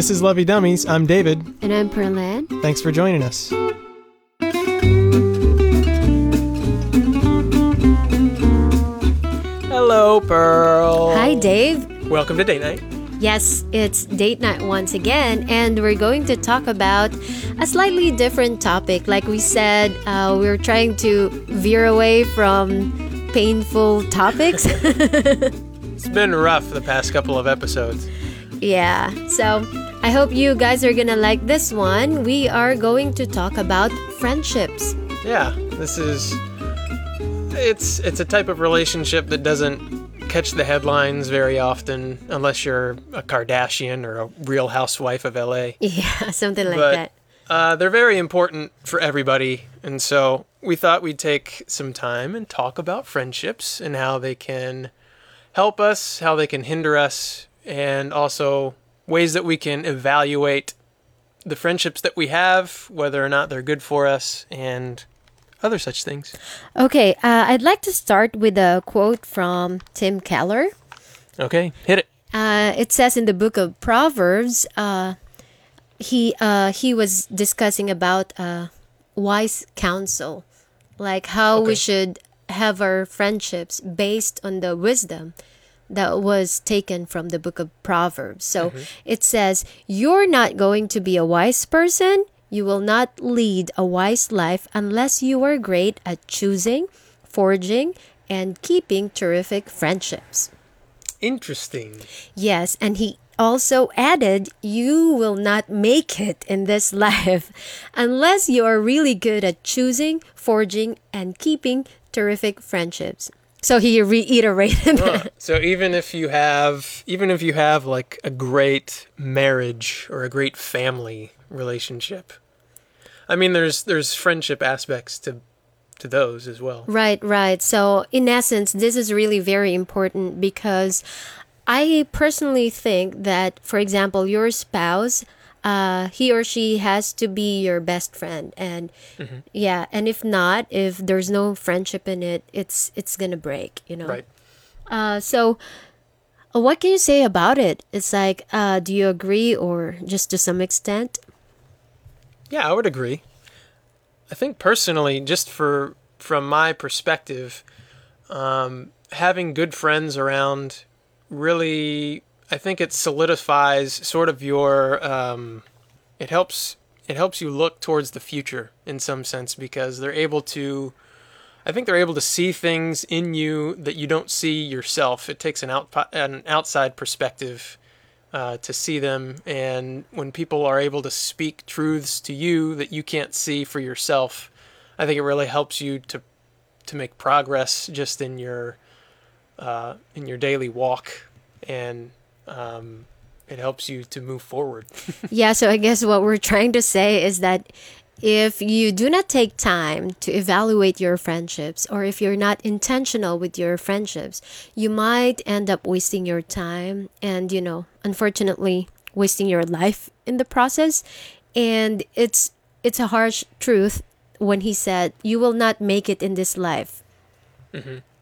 This is Lovey Dummies. I'm David. And I'm Perlan. Thanks for joining us. Hello, Pearl. Hi, Dave. Welcome to date night. Yes, it's date night once again, and we're going to talk about a slightly different topic. Like we said, uh, we're trying to veer away from painful topics. It's been rough the past couple of episodes. yeah, so I hope you guys are gonna like this one. We are going to talk about friendships. Yeah, this is it's it's a type of relationship that doesn't catch the headlines very often unless you're a Kardashian or a real housewife of LA. Yeah, something like but that. uh, they're very important for everybody, and so we thought we'd take some time and talk about friendships and how they can help us, how they can hinder us, and also ways that we can evaluate the friendships that we have, whether or not they're good for us, and other such things. Okay, uh, I'd like to start with a quote from Tim Keller. Okay, hit it. Uh, it says in the book of Proverbs, uh, he uh, he was discussing about uh, wise counsel, like how we should have our friendships based on the wisdom that was taken from the book of Proverbs. So mm-hmm. it says, "You're not going to be a wise person. You will not lead a wise life unless you are great at choosing, forging, and keeping terrific friendships." Interesting. Yes, and he also added, You will not make it in this life unless you are really good at choosing, forging, and keeping terrific friendships. So he reiterated Huh. So even if you have even if you have like a great marriage or a great family relationship. I mean there's there's friendship aspects to to those as well. Right, right. So, in essence, this is really very important because I personally think that, for example, your spouse, uh, he or she has to be your best friend, and yeah, and if not, if there's no friendship in it, it's it's gonna break, you know. Right. Uh, so, uh, what can you say about it? It's like, uh, do you agree, or just to some extent? Yeah, I would agree. I think personally, just for from my perspective, um, having good friends around really, I think it solidifies sort of your. Um, it helps. It helps you look towards the future in some sense because they're able to. I think they're able to see things in you that you don't see yourself. It takes an out an outside perspective uh, to see them. And when people are able to speak truths to you that you can't see for yourself, I think it really helps you to to make progress just in your uh, in your daily walk, and um, it helps you to move forward. Yeah, so I guess what we're trying to say is that if you do not take time to evaluate your friendships, or if you're not intentional with your friendships, you might end up wasting your time and, you know, unfortunately, wasting your life in the process. And it's it's a harsh truth when he said, You will not make it in this life.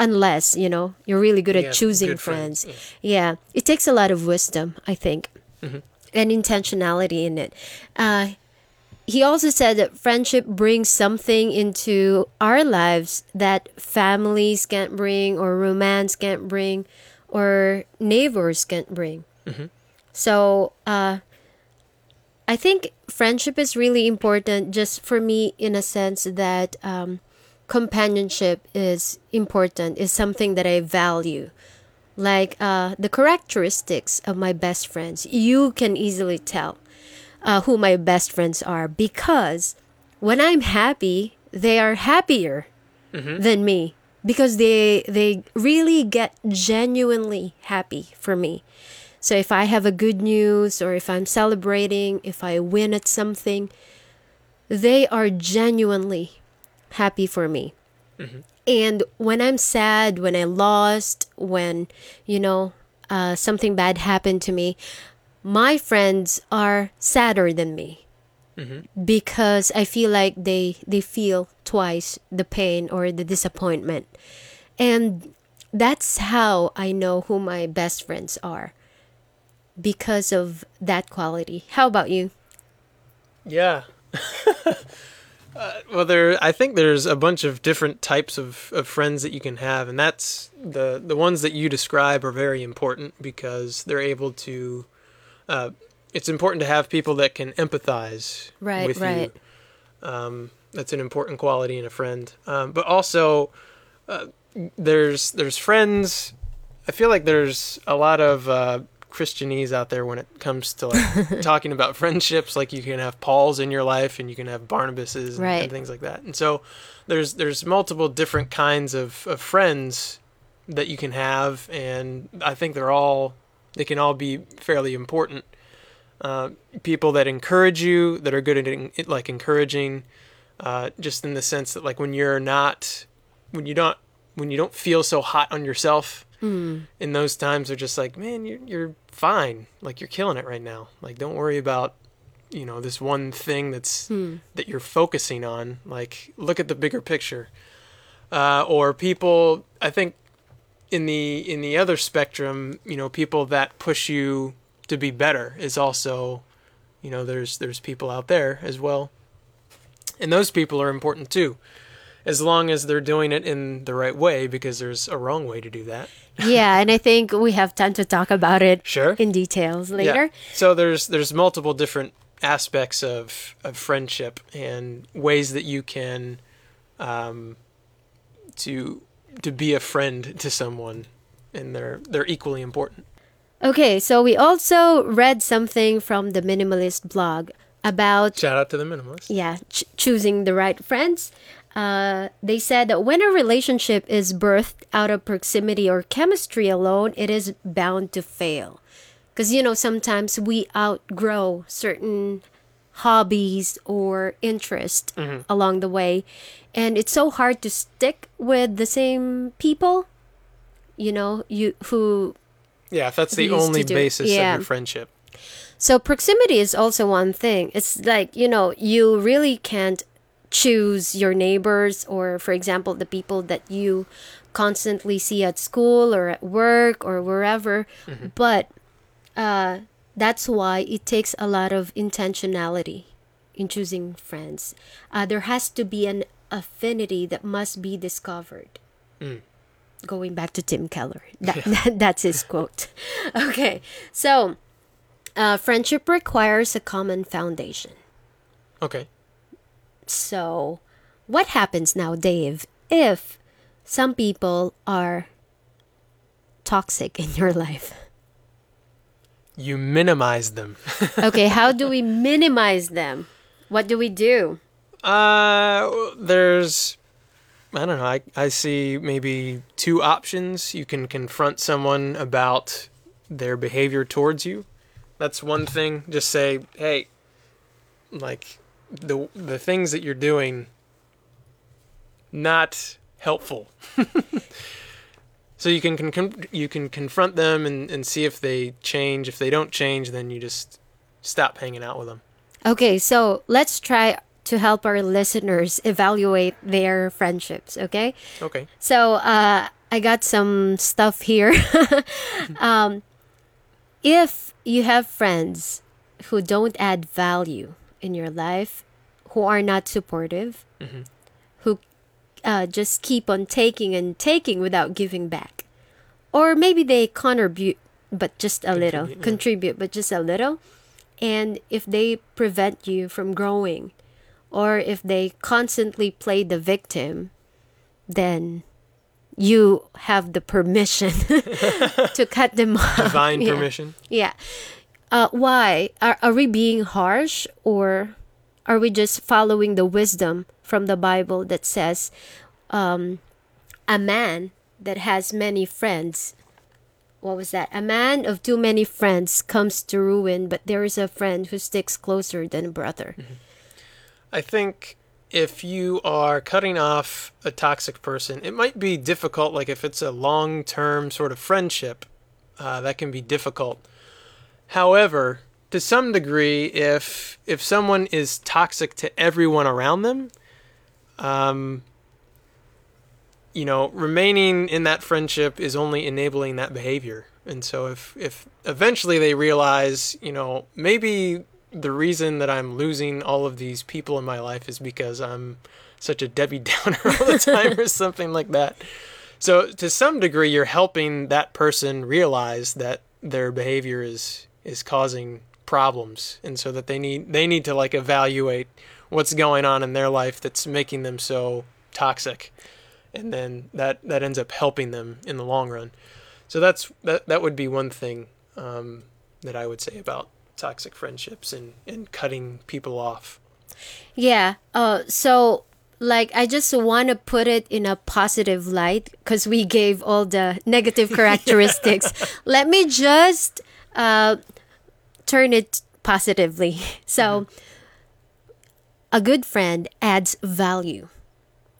Unless, you know, you're really good Mm-hmm. Yeah, at choosing good friends, friends. Yeah. It takes a lot of wisdom, I think, and intentionality in it. Uh, he also said that friendship brings something into our lives that families can't bring, or romance can't bring, or neighbors can't bring. So, uh, I think friendship is really important just for me in a sense that um, companionship is important, is something that I value. Like uh, the characteristics of my best friends, you can easily tell uh, who my best friends are because when I'm happy, they are happier than me because they they really get genuinely happy for me. So if I have a good news or if I'm celebrating, if I win at something, they are genuinely happy for me. And when I'm sad, when I lost, when, you know, uh, something bad happened to me, my friends are sadder than me because I feel like they they feel twice the pain or the disappointment. And that's how I know who my best friends are because of that quality. How about you? Yeah. uh, well, there. I think there's a bunch of different types of, of friends that you can have, and that's the the ones that you describe are very important because they're able to. Uh, it's important to have people that can empathize Right, with right. you. Um, that's an important quality in a friend. Um, but also, uh, there's there's friends. I feel like there's a lot of uh, Christianese out there when it comes to like talking about friendships. Like you can have Pauls in your life, and you can have Barnabases and, Right. and things like that. And so there's there's multiple different kinds of, of friends that you can have, and I think they're all they can all be fairly important. Uh, people that encourage you, that are good at en- like encouraging, uh, just in the sense that like when you're not, when you don't, when you don't feel so hot on yourself, in those times they're just like, man, you're you're fine, like you're killing it right now. Like don't worry about, you know, this one thing that's that you're focusing on. Like look at the bigger picture. Uh, or people, I think, in the in the other spectrum, you know, people that push you to be better is also, you know, there's there's people out there as well, and those people are important too, as long as they're doing it in the right way, because there's a wrong way to do that. yeah, and I think we have time to talk about it Sure. in details later. Yeah. So there's there's multiple different aspects of of friendship and ways that you can, um, to to be a friend to someone, and they're they're equally important. Okay, so we also read something from the minimalist blog about Shout out to the minimalist. yeah ch- choosing the right friends uh, they said that when a relationship is birthed out of proximity or chemistry alone it is bound to fail because you know sometimes we outgrow certain hobbies or interest along the way and it's so hard to stick with the same people you know you who Yeah, if that's the only basis yeah. of your friendship. So proximity is also one thing. It's like, you know, you really can't choose your neighbors or for example the people that you constantly see at school or at work or wherever. But uh that's why it takes a lot of intentionality in choosing friends. Uh, there has to be an affinity that must be discovered. Going back to Tim Keller, that, that that's his quote. Okay, so uh, friendship requires a common foundation. Okay. So, what happens now, Dave, if some people are toxic in your life? You minimize them. Okay, how do we minimize them? What do we do? Uh, there's, I don't know. I I see maybe two options. You can confront someone about their behavior towards you. That's one thing. Just say, hey, like the the things that you're doing, not helpful. so you can, con- you can confront them and, and see if they change. If they don't change, then you just stop hanging out with them. Okay, so let's try to help our listeners evaluate their friendships, okay? Okay. So uh, I got some stuff here. um, if you have friends who don't add value in your life, who are not supportive, who uh, just keep on taking and taking without giving back, or maybe they contribute but just a little, Contribute, yeah. contribute but just a little, and if they prevent you from growing, or if they constantly play the victim, then you have the permission to cut them off. Divine Yeah. permission. Yeah. Uh, why? Are, are we being harsh or are we just following the wisdom from the Bible that says um, a man that has many friends? What was that? A man of too many friends comes to ruin, but there is a friend who sticks closer than a brother. I think if you are cutting off a toxic person, it might be difficult. Like if it's a long term sort of friendship, uh, that can be difficult. However, to some degree, if if someone is toxic to everyone around them, um, you know, remaining in that friendship is only enabling that behavior. And so if if eventually they realize, you know, maybe the reason that I'm losing all of these people in my life is because I'm such a Debbie Downer all the time or something like that. So to some degree you're helping that person realize that their behavior is is causing problems and so that they need they need to like evaluate what's going on in their life that's making them so toxic and then that that ends up helping them in the long run so that's that that would be one thing um, that i would say about toxic friendships and and cutting people off Yeah. Uh, so, like, I just want to put it in a positive light because we gave all the negative characteristics. Let me just uh, turn it positively. So, a good friend adds value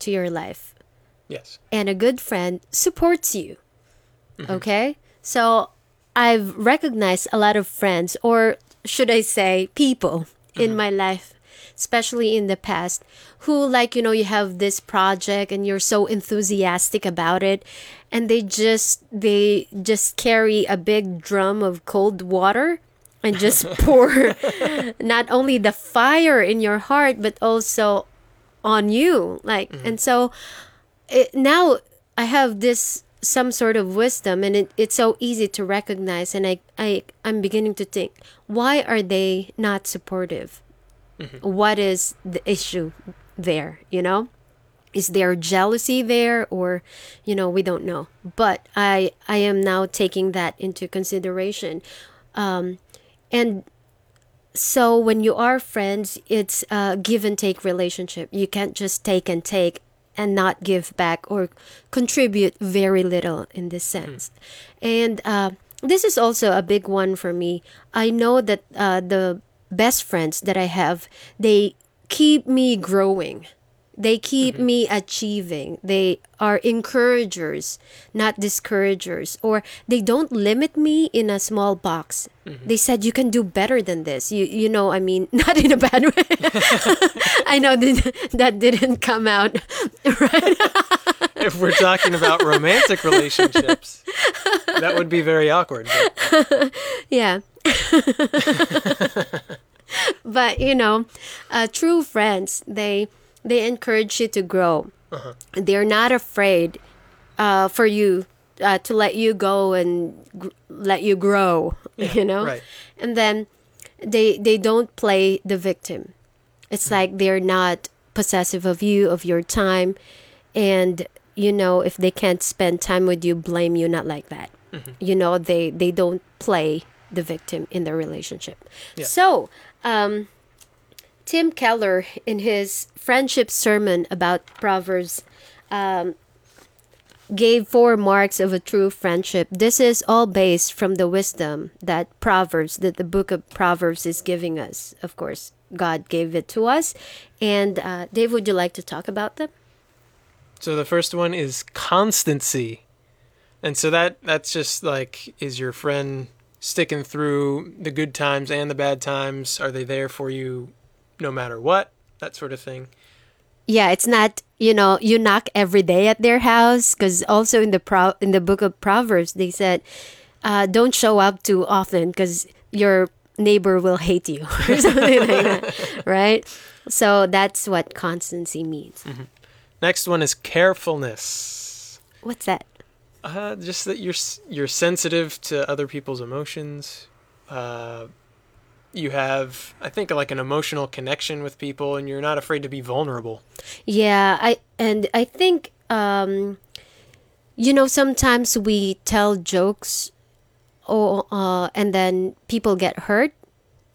to your life, yes and a good friend supports you. Mm-hmm. Okay? So, I've recognized a lot of friends, or should I say, people in mm-hmm. my life especially in the past, who like, you know, you have this project and you're so enthusiastic about it and they just they just carry a big drum of cold water and just pour not only the fire in your heart but also on you. Like and so it, now i have this some sort of wisdom and it, it's so easy to recognize. And I, I i'm beginning to think why are they not supportive? What is the issue there you know? Is there jealousy there or you know we don't know. But i i am now taking that into consideration. Um and so when you are friends it's a give and take relationship. You can't just take and take and not give back or contribute very little in this sense. And uh, this is also a big one for me. I know that uh, the best friends that i have they keep me growing they keep me achieving. They are encouragers, not discouragers. Or they don't limit me in a small box. They said you can do better than this. You you know, I mean, not in a bad way. I know that that didn't come out right. if we're talking about romantic relationships that would be very awkward but Yeah. but you know, uh, true friends they they encourage you to grow. They're not afraid uh, for you uh, to let you go and gr- let you grow. you know, right. and then they they don't play the victim. It's like they're not possessive of you of your time, and you know if they can't spend time with you, blame you. Not like that. You know they they don't play the victim in their relationship. Yeah. So, um, Tim Keller, in his friendship sermon about Proverbs, um, gave four marks of a true friendship. This is all based from the wisdom that Proverbs, that the book of Proverbs is giving us. Of course, God gave it to us. And uh, Dave, would you like to talk about them? So the first one is constancy. And so that that's just like is your friend sticking through the good times and the bad times? Are they there for you no matter what? That sort of thing. Yeah, it's not you know you knock every day at their house because also in the pro in the book of Proverbs they said uh, don't show up too often because your neighbor will hate you or something like that, right? So that's what constancy means. Next one is carefulness. What's that? Uh, just that you're you're sensitive to other people's emotions. Uh, you have, I think, like an emotional connection with people, and you're not afraid to be vulnerable. Yeah, I and I think um you know sometimes we tell jokes or uh and then people get hurt.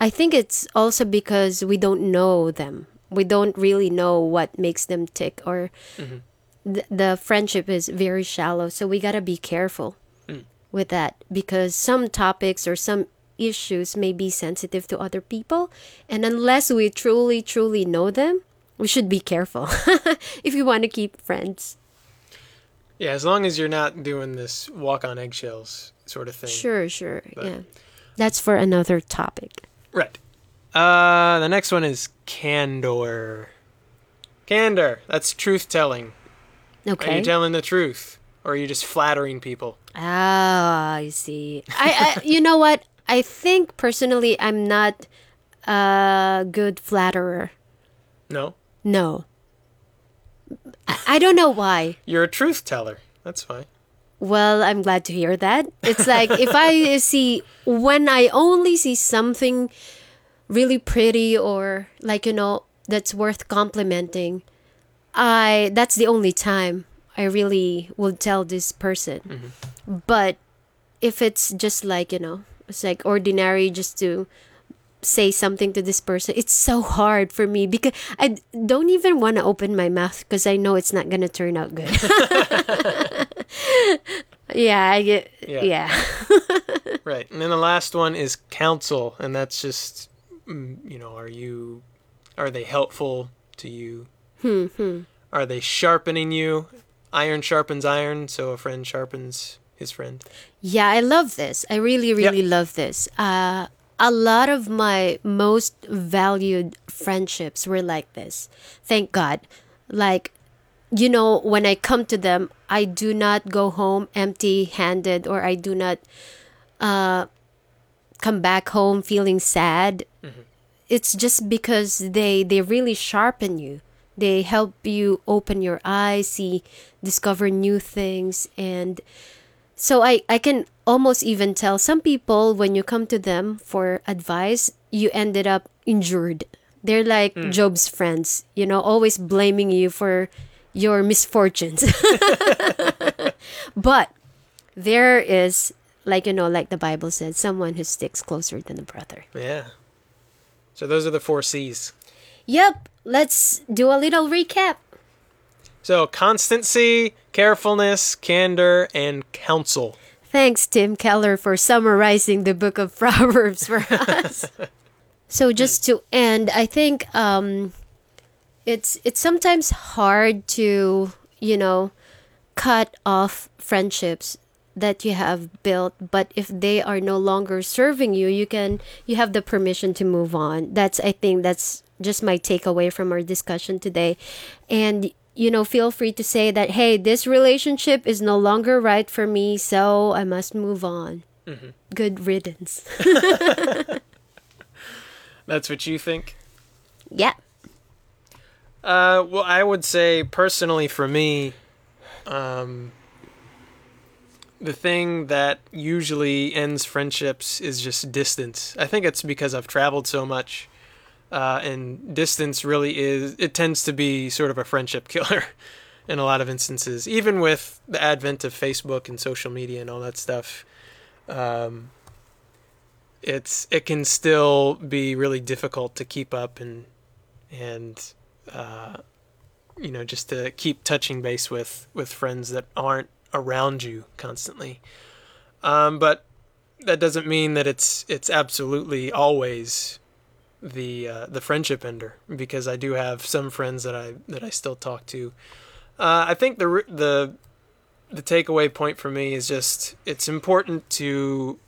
I think it's also because we don't know them. We don't really know what makes them tick or th- the friendship is very shallow, so we got to be careful with that because some topics or some issues may be sensitive to other people and unless we truly truly know them we should be careful if you want to keep friends. Yeah, as long as you're not doing this walk on eggshells sort of thing. Sure, sure. But- yeah. That's for another topic. Right. Uh, the next one is candor. Candor. That's truth telling. Okay. Are you telling the truth? Or are you just flattering people? Ah, I see. I, I you know what? I think personally I'm not a good flatterer. No. No. I, I don't know why. You're a truth teller. That's fine. Well, I'm glad to hear that. It's like if I see when I only see something really pretty or like you know that's worth complimenting, I that's the only time I really will tell this person. Mm-hmm. But if it's just like, you know, it's like ordinary just to say something to this person, it's so hard for me because I don't even want to open my mouth because I know it's not going to turn out good. yeah, I get, Yeah. yeah. Right. And then the last one is counsel, and that's just, mm, you know, are you, are they helpful to you? Hmm, Are they sharpening you? Iron sharpens iron, so a friend sharpens his friend. Yeah, I love this. I really, really love this. Uh, a lot of my most valued friendships were like this. Thank God. Like, you know, when I come to them, I do not go home empty handed or I do not uh, come back home feeling sad. It's just because they, they really sharpen you. They help you open your eyes, see, discover new things, and so I, I can almost even tell some people when you come to them for advice, you ended up injured. They're like hmm. Job's friends, you know, always blaming you for your misfortunes. but there is, like, you know, like the Bible said, someone who sticks closer than a brother. Yeah. So those are the four C's. Yep, let's do a little recap. So constancy, carefulness, candor, and counsel. Thanks, Tim Keller, for summarizing the book of Proverbs for us. so, just to end, I think um, it's it's sometimes hard to you know cut off friendships that you have built but if they are no longer serving you you can you have the permission to move on that's i think that's just my takeaway from our discussion today and you know feel free to say that hey this relationship is no longer right for me so i must move on. Good riddance. That's what you think? yeah. Uh, well, I would say personally for me, um, the thing that usually ends friendships is just distance. I think it's because I've traveled so much, uh, and distance really is. It tends to be sort of a friendship killer in a lot of instances. Even with the advent of Facebook and social media and all that stuff, um, it's it can still be really difficult to keep up and and uh, you know just to keep touching base with with friends that aren't around you constantly um, but that doesn't mean that it's it's absolutely always the uh, the friendship ender because I do have some friends that I that I still talk to. Uh, I think the the the takeaway point for me is just it's important to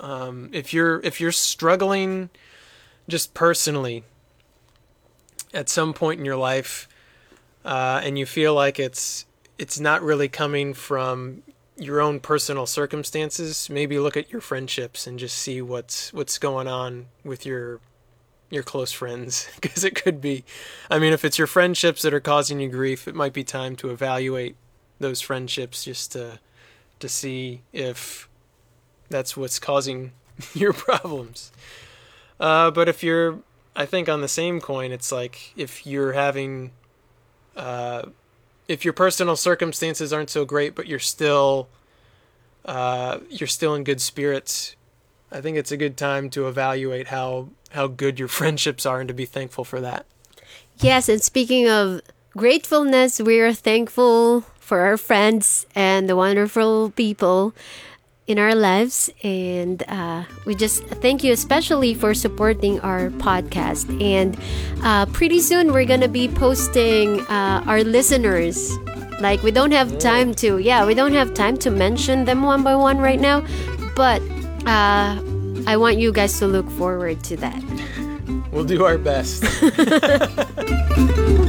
um, if you're if you're struggling just personally at some point in your life uh, and you feel like it's it's not really coming from your own personal circumstances maybe look at your friendships and just see what's what's going on with your your close friends because it could be i mean if it's your friendships that are causing you grief it might be time to evaluate those friendships just to to see if that's what's causing your problems uh, but if you're I think on the same coin, it's like if you're having, uh, if your personal circumstances aren't so great, but you're still, uh, you're still in good spirits. I think it's a good time to evaluate how how good your friendships are and to be thankful for that. Yes, and speaking of gratefulness, we are thankful for our friends and the wonderful people in our lives. And uh, we just thank you especially for supporting our podcast. And uh, pretty soon we're going to be posting uh, our listeners. Like, we don't have time to, yeah, we don't have time to mention them one by one right now. But uh, I want you guys to look forward to that. We'll do our best.